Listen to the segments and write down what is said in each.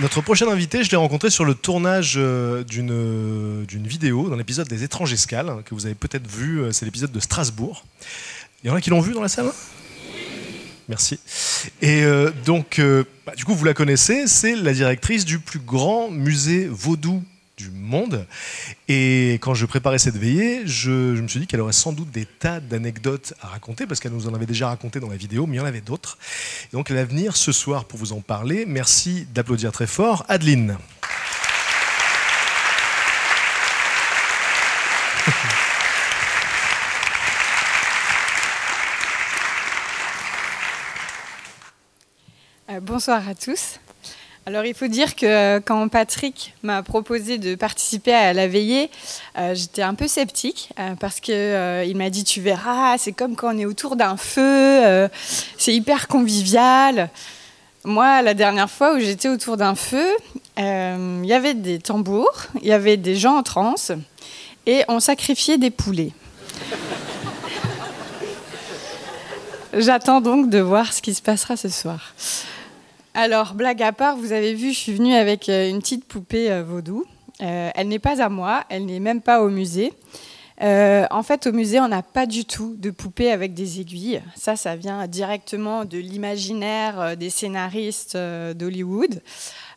Notre prochain invité, je l'ai rencontré sur le tournage euh, d'une euh, d'une vidéo dans l'épisode des Étranges Escales, hein, que vous avez peut-être vu, euh, c'est l'épisode de Strasbourg. Il y en a qui l'ont vu dans la salle Merci. Et donc, bah, du coup, vous la connaissez, c'est la directrice du plus grand musée vaudou du monde. Et quand je préparais cette veillée, je, me suis dit qu'elle aurait sans doute des tas d'anecdotes à raconter, parce qu'elle nous en avait déjà raconté dans la vidéo, mais il y en avait d'autres. Donc, elle va venir ce soir pour vous en parler. Merci d'applaudir très fort. Adeline. Euh, bonsoir à tous. Alors il faut dire que euh, quand Patrick m'a proposé de participer à la veillée, euh, j'étais un peu sceptique euh, parce que il m'a dit tu verras, c'est comme quand on est autour d'un feu, c'est hyper convivial. Moi, la dernière fois où j'étais autour d'un feu, il y avait des tambours, il y avait des gens en transe et on sacrifiait des poulets. J'attends donc de voir ce qui se passera ce soir. Alors, blague à part, vous avez vu, je suis venue avec euh, une petite poupée euh, vaudou. Euh, elle n'est pas à moi, elle n'est même pas au musée. En fait, au musée, on n'a pas du tout de poupée avec des aiguilles. Ça, ça vient directement de l'imaginaire des scénaristes d'Hollywood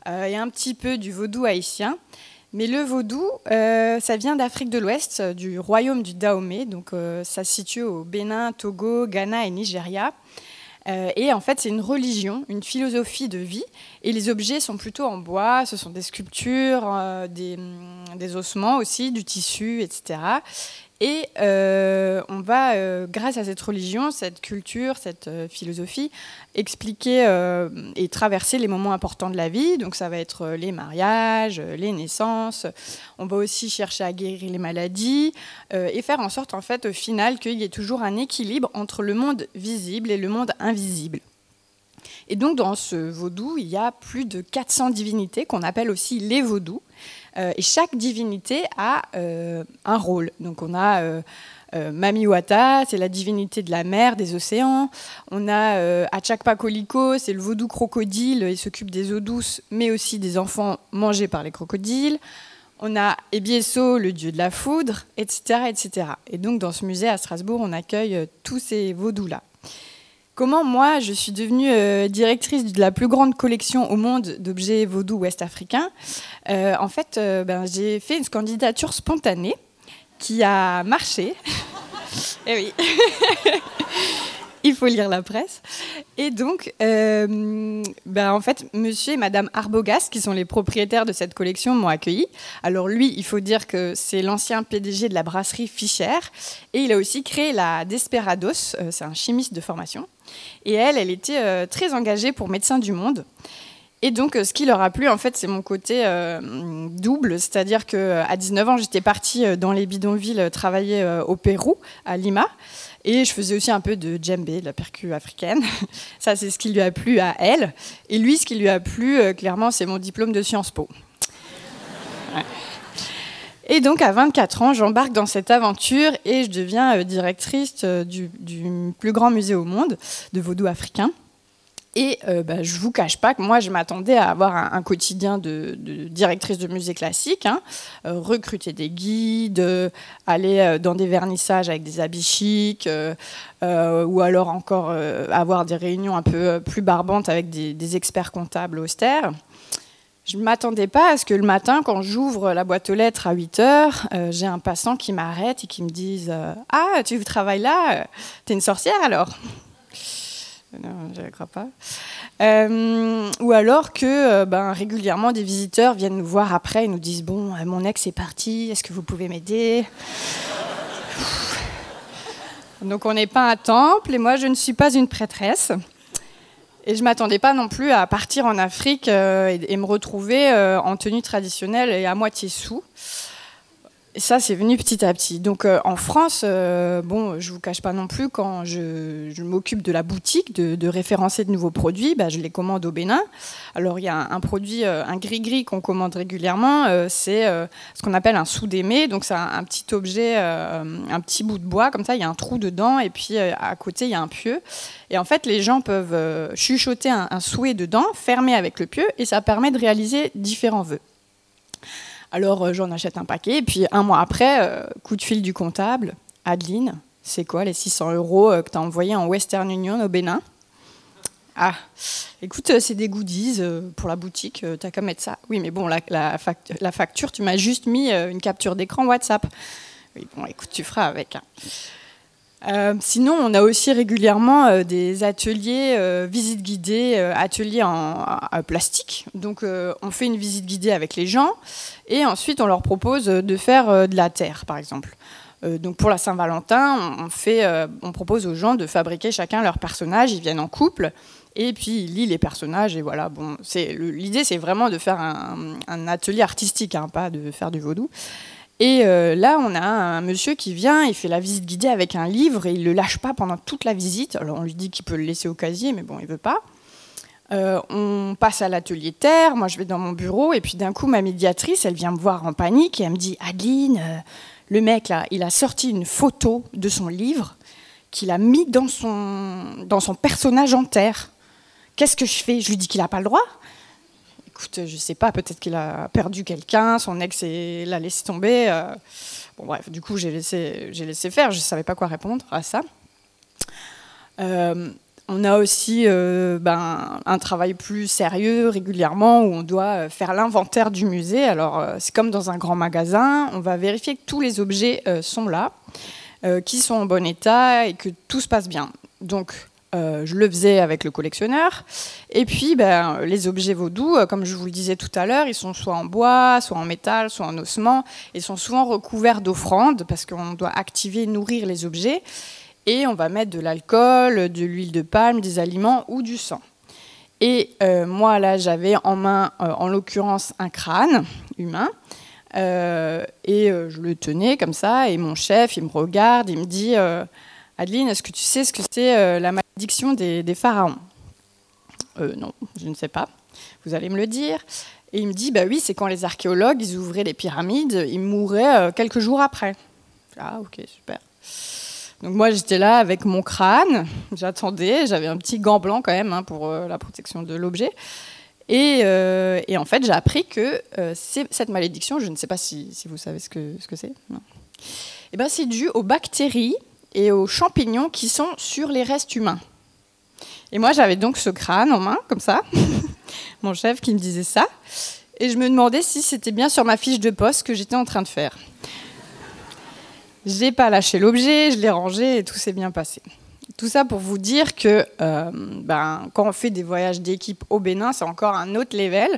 et un petit peu du vaudou haïtien. Mais le vaudou, ça vient d'Afrique de l'Ouest, du royaume du Dahomey. Donc, ça se situe au Bénin, Togo, Ghana et Nigeria. Euh, et en fait, c'est une religion, une philosophie de vie. Et les objets sont plutôt en bois, ce sont des sculptures, euh, hum, des ossements aussi, du tissu, etc. Et euh, on va, euh, grâce à cette religion, cette culture, cette euh, philosophie, expliquer et traverser les moments importants de la vie. Donc ça va être les mariages, les naissances. On va aussi chercher à guérir les maladies et faire en sorte, en fait, au final, qu'il y ait toujours un équilibre entre le monde visible et le monde invisible. Et donc dans ce vaudou, il y a plus de 400 divinités qu'on appelle aussi les vaudous. Euh, et chaque divinité a euh, un rôle. Donc on a euh, euh, Mamiwata, c'est la divinité de la mer, des océans. On a euh, Achakpakoliko, c'est le vaudou crocodile, il s'occupe des eaux douces, mais aussi des enfants mangés par les crocodiles. On a Ebieso, le dieu de la foudre, etc., etc. Et donc dans ce musée à Strasbourg, on accueille tous ces vaudous-là. Comment moi, je suis devenue euh, directrice de la plus grande collection au monde d'objets vaudous ouest-africains Euh, En fait, euh, ben, j'ai fait une candidature spontanée qui a marché. Eh oui. Il faut lire la presse. Et donc, euh, ben, en fait, monsieur et madame Arbogast, qui sont les propriétaires de cette collection, m'ont accueilli. Alors, lui, il faut dire que c'est l'ancien PDG de la brasserie Fischer. Et il a aussi créé la Desperados. euh, c'est un chimiste de formation. Et elle, elle était euh, très engagée pour Médecins du Monde. Et donc, ce qui leur a plu, en fait, c'est mon côté double. C'est-à-dire qu'à 19 ans, j'étais partie dans les bidonvilles travailler au Pérou, à Lima. Et je faisais aussi un peu de djembé, de la percu africaine. Ça, c'est ce qui lui a plu à elle. Et lui, ce qui lui a plu, euh, clairement, c'est mon diplôme de Sciences Po. Et donc, à 24 ans, j'embarque dans cette aventure et je deviens euh, directrice euh, du, du plus grand musée au monde de vaudou africain. Et euh, bah, je vous cache pas que moi, je m'attendais à avoir un, quotidien de, directrice de musée classique, hein, euh, recruter des guides, euh, aller euh, dans des vernissages avec des habits chics, ou alors encore avoir des réunions un peu plus barbantes avec des, experts comptables austères. Je ne m'attendais pas à ce que le matin, quand j'ouvre la boîte aux lettres à 8 heures, j'ai un passant qui m'arrête et qui me dise Ah, tu travailles là? T'es une sorcière alors? Je ne crois pas. Euh, ou alors que euh, ben, régulièrement des visiteurs viennent nous voir après et nous disent Bon, euh, mon ex est parti, est-ce que vous pouvez m'aider? Donc on n'est pas un temple et moi je ne suis pas une prêtresse. Et je m'attendais pas non plus à partir en Afrique et, me retrouver en tenue traditionnelle et à moitié sous. Ça, c'est venu petit à petit. Donc euh, en France, euh, bon, je vous cache pas non plus, quand je, m'occupe de la boutique, de, référencer de nouveaux produits, bah, je les commande au Bénin. Alors il y a un, produit, euh, un gris-gris qu'on commande régulièrement, c'est ce qu'on appelle un sous-démé. Donc c'est un, petit objet, un petit bout de bois, comme ça, il y a un trou dedans, et puis à côté, il y a un pieu. Et en fait, les gens peuvent chuchoter un, un souhait dedans, fermer avec le pieu, et ça permet de réaliser différents vœux. Alors euh, j'en achète un paquet, et puis un mois après, euh, coup de fil du comptable, Adeline, c'est quoi les 600 euros euh, que tu as envoyés en Western Union au Bénin? Ah, écoute, c'est des goodies pour la boutique, t'as qu'à mettre ça. Oui, mais bon, la, facture, tu m'as juste mis une capture d'écran WhatsApp. Oui, bon, écoute, tu feras avec. Hein. Euh, sinon, on a aussi régulièrement euh, des ateliers, euh, visites guidées, ateliers en, plastique. Donc, on fait une visite guidée avec les gens et ensuite on leur propose de faire de la terre, par exemple. donc, pour la Saint-Valentin, on, propose aux gens de fabriquer chacun leur personnage. Ils viennent en couple et puis ils lisent les personnages. Et voilà, bon, l'idée, c'est vraiment de faire un, atelier artistique, hein, pas de faire du vaudou. Et euh, là, on a un monsieur qui vient, il fait la visite guidée avec un livre et il ne le lâche pas pendant toute la visite. Alors on lui dit qu'il peut le laisser au casier, mais bon, il veut pas. Euh, on passe à l'atelier terre, moi je vais dans mon bureau et puis d'un coup ma médiatrice, elle vient me voir en panique et elle me dit Adeline, euh, le mec là, il a sorti une photo de son livre qu'il a mis dans son, dans son personnage en terre. Qu'est-ce que je fais? Je lui dis qu'il n'a pas le droit écoute, je sais pas, peut-être qu'il a perdu quelqu'un, son ex l'a laissé tomber. Euh. Bon, bref, du coup, j'ai laissé, j'ai laissé faire, je savais pas quoi répondre à ça. Euh, on a aussi euh, ben, un travail plus sérieux régulièrement où on doit faire l'inventaire du musée. Alors, c'est comme dans un grand magasin, on va vérifier que tous les objets sont là, qui sont en bon état et que tout se passe bien. Donc, euh, je le faisais avec le collectionneur. Et puis, ben, les objets vaudous, euh, comme je vous le disais tout à l'heure, ils sont soit en bois, soit en métal, soit en ossement. Ils sont souvent recouverts d'offrandes parce qu'on doit activer, nourrir les objets. Et on va mettre de l'alcool, de l'huile de palme, des aliments ou du sang. Et euh, moi, là, j'avais en main, en l'occurrence, un crâne humain. et je le tenais comme ça. Et mon chef, il me regarde, il me dit Adeline, est-ce que tu sais ce que c'est la malédiction des, pharaons euh, Non, je ne sais pas. Vous allez me le dire. Et il me dit, bah oui, c'est quand les archéologues ils ouvraient les pyramides, ils mouraient euh, quelques jours après. Ah, ok, super. Donc moi, j'étais là avec mon crâne, j'attendais, j'avais un petit gant blanc quand même hein, pour la protection de l'objet. Et, en fait, j'ai appris que cette malédiction, je ne sais pas si, vous savez ce que c'est, ce que eh ben, c'est dû aux bactéries et aux champignons qui sont sur les restes humains. Et moi, j'avais donc ce crâne en main, comme ça, mon chef qui me disait ça, et je me demandais si c'était bien sur ma fiche de poste que j'étais en train de faire. J'ai pas lâché l'objet, je l'ai rangé et tout s'est bien passé. Tout ça pour vous dire que euh, ben, quand on fait des voyages d'équipe au Bénin, c'est encore un autre level.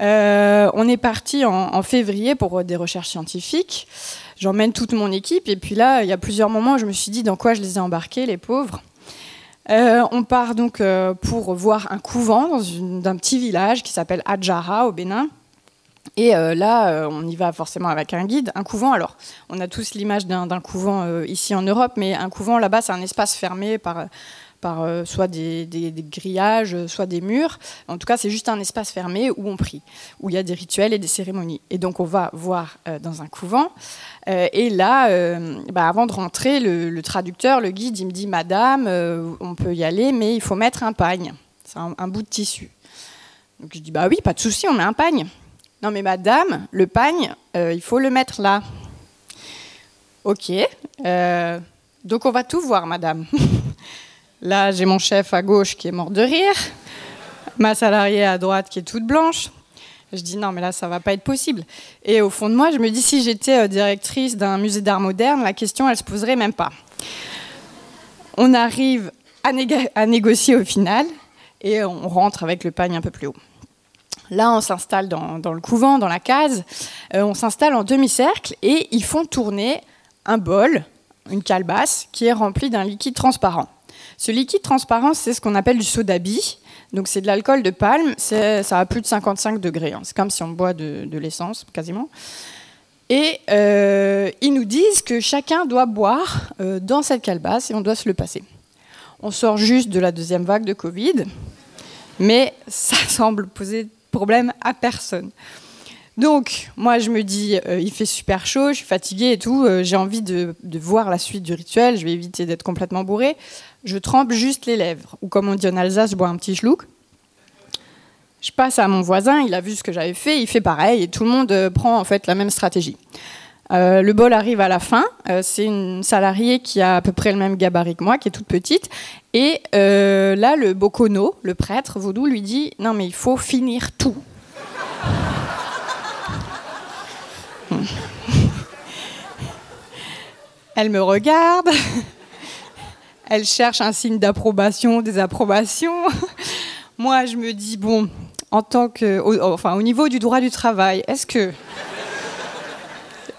Euh, on est parti en, février pour des recherches scientifiques. J'emmène toute mon équipe. Et puis là, il y a plusieurs moments où je me suis dit dans quoi je les ai embarqués, les pauvres. Euh, on part donc euh, pour voir un couvent dans un petit village qui s'appelle Adjara au Bénin. Et là, on y va forcément avec un guide. Un couvent, alors, on a tous l'image d'un couvent ici en Europe, mais un couvent là-bas, c'est un espace fermé par par euh, soit des, grillages, soit des murs. En tout cas, c'est juste un espace fermé où on prie, où il y a des rituels et des cérémonies. Et donc, on va voir euh, dans un couvent. Euh, et là, bah, avant de rentrer, le, traducteur, le guide, il me dit Madame, on peut y aller, mais il faut mettre un pagne. C'est un, bout de tissu. Donc, je dis Bah oui, pas de souci, on met un pagne. Non, mais Madame, le pagne, il faut le mettre là. Ok. donc, on va tout voir, Madame. Là, j'ai mon chef à gauche qui est mort de rire, ma salariée à droite qui est toute blanche. Je dis non, mais là, ça va pas être possible. Et au fond de moi, je me dis si j'étais euh, directrice d'un musée d'art moderne, la question, elle se poserait même pas. On arrive à, négocier au final et on rentre avec le pagne un peu plus haut. Là, on s'installe dans, le couvent, dans la case. Euh, on s'installe en demi-cercle et ils font tourner un bol une calebasse qui est remplie d'un liquide transparent. Ce liquide transparent, c'est ce qu'on appelle du sodabi. Donc c'est de l'alcool de palme, ça a plus de 55 degrés. Hein. C'est comme si on boit de, l'essence, quasiment. Et euh, ils nous disent que chacun doit boire euh, dans cette calebasse et on doit se le passer. On sort juste de la deuxième vague de Covid, mais ça semble poser problème à personne. Donc, moi, je me dis, euh, il fait super chaud, je suis fatiguée et tout, j'ai envie de, de, voir la suite du rituel, je vais éviter d'être complètement bourrée je trempe juste les lèvres. Ou comme on dit en Alsace, je bois un petit schluck. Je passe à mon voisin, il a vu ce que j'avais fait, il fait pareil, et tout le monde euh, prend en fait la même stratégie. Euh, le bol arrive à la fin. Euh, c'est une salariée qui a à peu près le même gabarit que moi, qui est toute petite. Et là, le bokono, le prêtre vaudou, lui dit Non, mais il faut finir tout. Elle me regarde. Elle cherche un signe d'approbation, désapprobation. Moi, je me dis, bon, en tant au, enfin, au niveau du droit du travail, est-ce que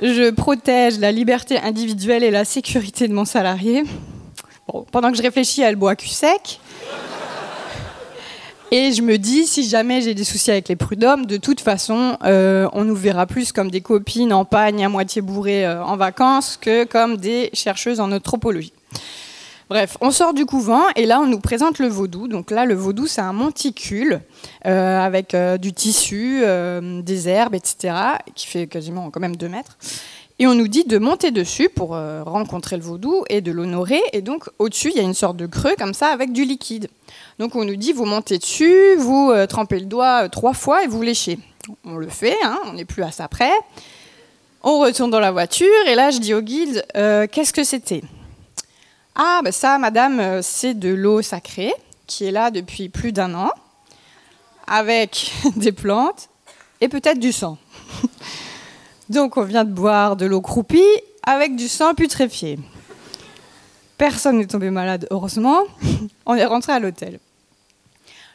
je protège la liberté individuelle et la sécurité de mon salarié? Pendant que je réfléchis, elle boit cul sec. Et je me dis, si jamais j'ai des soucis avec les prud'hommes, de toute façon, euh, on nous verra plus comme des copines en pagne à moitié bourrées euh, en vacances que comme des chercheuses en anthropologie. Bref, on sort du couvent et là on nous présente le vaudou. Donc là le vaudou c'est un monticule euh, avec euh, du tissu, euh, des herbes, etc. qui fait quasiment quand même 2 mètres. Et on nous dit de monter dessus pour rencontrer le vaudou et de l'honorer. Et donc au-dessus il y a une sorte de creux comme ça avec du liquide. Donc on nous dit vous montez dessus, vous trempez le doigt trois fois et vous léchez. On le fait, hein, on n'est plus à ça près. On retourne dans la voiture et là je dis au guide qu'est-ce que c'était? Ah, ben ça, madame, euh, c'est de l'eau sacrée qui est là depuis plus d'un an, avec des plantes et peut-être du sang. Donc on vient de boire de l'eau croupie avec du sang putréfié. Personne n'est tombé malade, heureusement. On est rentré à l'hôtel.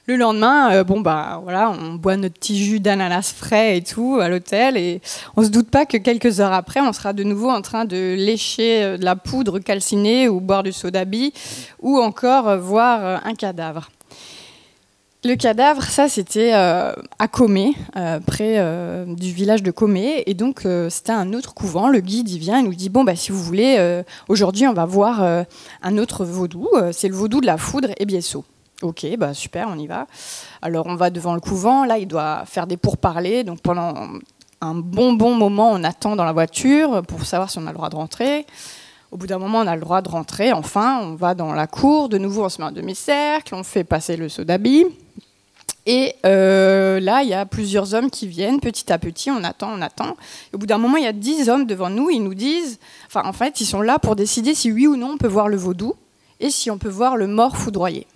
Le lendemain, euh, bon bah voilà, on boit notre petit jus d'ananas frais et tout à l'hôtel et on se doute pas que quelques heures après, on sera de nouveau en train de lécher euh, de la poudre calcinée ou boire du soda bi ou encore euh, voir un cadavre. Le cadavre, ça c'était à Comé, près du village de Comé, et donc c'était un autre couvent. Le guide il vient et nous dit bon bah si vous voulez, aujourd'hui on va voir un autre vaudou, c'est le vaudou de la foudre et Biesso. Ok, bah super, on y va. Alors on va devant le couvent, là il doit faire des pourparlers, donc pendant un bon bon moment on attend dans la voiture pour savoir si on a le droit de rentrer. Au bout d'un moment on a le droit de rentrer, enfin on va dans la cour, de nouveau on se met en demi-cercle, on fait passer le sodabi. Et euh, là, il y a plusieurs hommes qui viennent petit à petit, on attend, on attend. au bout d'un moment, il y a dix hommes devant nous, ils nous disent, enfin en fait, ils sont là pour décider si oui ou non on peut voir le vaudou et si on peut voir le mort foudroyé.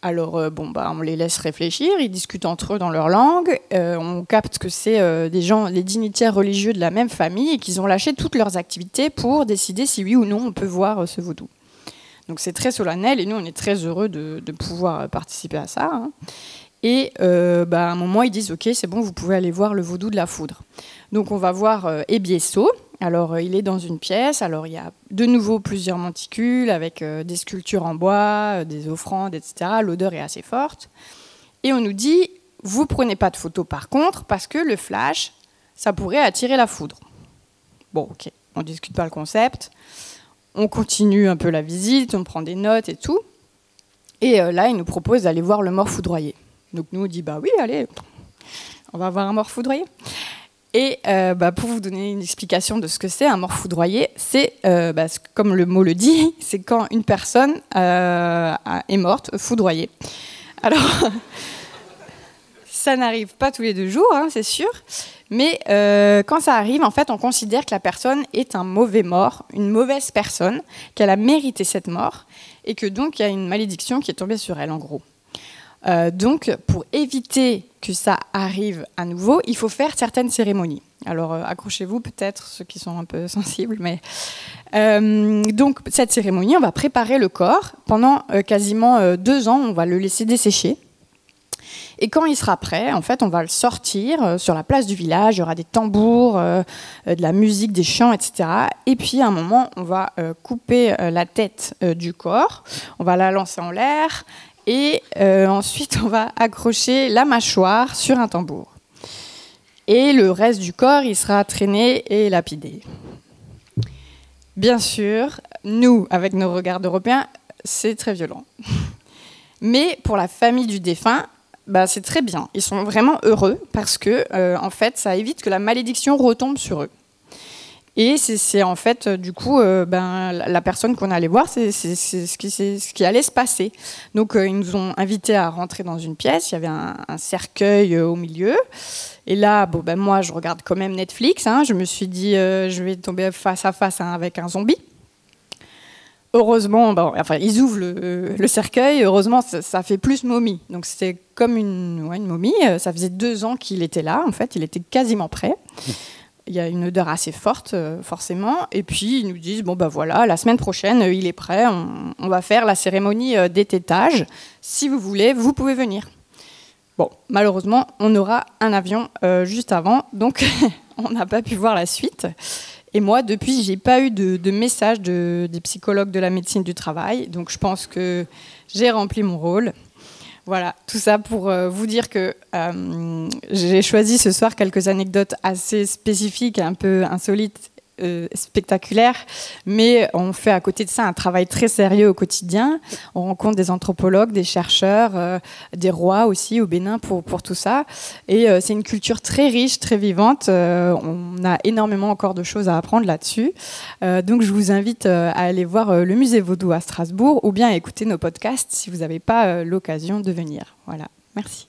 Alors, euh, bon, bah, on les laisse réfléchir, ils discutent entre eux dans leur langue, euh, on capte que c'est euh, des gens, les dignitaires religieux de la même famille et qu'ils ont lâché toutes leurs activités pour décider si oui ou non on peut voir ce vaudou. Donc c'est très solennel et nous on est très heureux de, pouvoir participer à ça. Hein. Et bah, à un moment ils disent ok c'est bon vous pouvez aller voir le vaudou de la foudre. Donc on va voir Ebieso, alors, euh, il est dans une pièce. Alors, il y a de nouveau plusieurs monticules avec euh, des sculptures en bois, euh, des offrandes, etc. L'odeur est assez forte. Et on nous dit, vous prenez pas de photos par contre, parce que le flash, ça pourrait attirer la foudre. Bon, ok, on discute pas le concept. On continue un peu la visite, on prend des notes et tout. Et là, il nous propose d'aller voir le mort foudroyé. Donc nous, on dit, bah oui, allez, on va voir un mort foudroyé. Et euh, bah, pour vous donner une explication de ce que c'est un mort foudroyé, c'est, euh, bah, comme le mot le dit, c'est quand une personne euh, est morte, foudroyée. Alors, ça n'arrive pas tous les deux jours, hein, c'est sûr, mais quand ça arrive, en fait, on considère que la personne est un mauvais mort, une mauvaise personne, qu'elle a mérité cette mort, et que donc il y a une malédiction qui est tombée sur elle, en gros. Euh, donc, pour éviter que ça arrive à nouveau, il faut faire certaines cérémonies. Alors, euh, accrochez-vous peut-être, ceux qui sont un peu sensibles, mais euh, donc cette cérémonie, on va préparer le corps pendant quasiment deux ans. On va le laisser dessécher. Et quand il sera prêt, en fait, on va le sortir sur la place du village. Il y aura des tambours, de la musique, des chants, etc. Et puis, à un moment, on va couper la tête du corps. On va la lancer en l'air. Et ensuite, on va accrocher la mâchoire sur un tambour. Et le reste du corps, il sera traîné et lapidé. Bien sûr, nous, avec nos regards européens, c'est très violent. Mais pour la famille du défunt, bah, c'est très bien. Ils sont vraiment heureux parce que, euh, en fait, ça évite que la malédiction retombe sur eux. Et c'est en fait, euh, du coup, euh, ben, la personne qu'on allait voir, c'est ce, qui allait se passer. Donc, ils nous ont invités à rentrer dans une pièce. Il y avait un, cercueil au milieu. Et là, ben, moi, je regarde quand même Netflix. Hein. Je me suis dit, je vais tomber face à face hein, avec un zombie. Heureusement, enfin, ils ouvrent le, cercueil. Heureusement, ça, fait plus momie. Donc c'était comme une, momie. Euh, ça faisait deux ans qu'il était là. En fait, il était quasiment prêt. Il y a une odeur assez forte, euh, forcément. Et puis ils nous disent bon ben voilà, la semaine prochaine, il est prêt. On, va faire la cérémonie euh, d'ététage. Si vous voulez, vous pouvez venir. Bon, malheureusement, on aura un avion juste avant, donc on n'a pas pu voir la suite. Et moi, depuis, j'ai pas eu de, message de, des psychologues de la médecine du travail. Donc, je pense que j'ai rempli mon rôle. Voilà, tout ça pour euh, vous dire que euh, j'ai choisi ce soir quelques anecdotes assez spécifiques, un peu insolites euh, spectaculaire, mais on fait à côté de ça un travail très sérieux au quotidien. On rencontre des anthropologues, des chercheurs, euh, des rois aussi au Bénin pour, tout ça. Et euh, c'est une culture très riche, très vivante. on a énormément encore de choses à apprendre là-dessus. donc je vous invite à aller voir le musée Vaudou à Strasbourg ou bien à écouter nos podcasts si vous n'avez pas l'occasion de venir. Voilà, merci.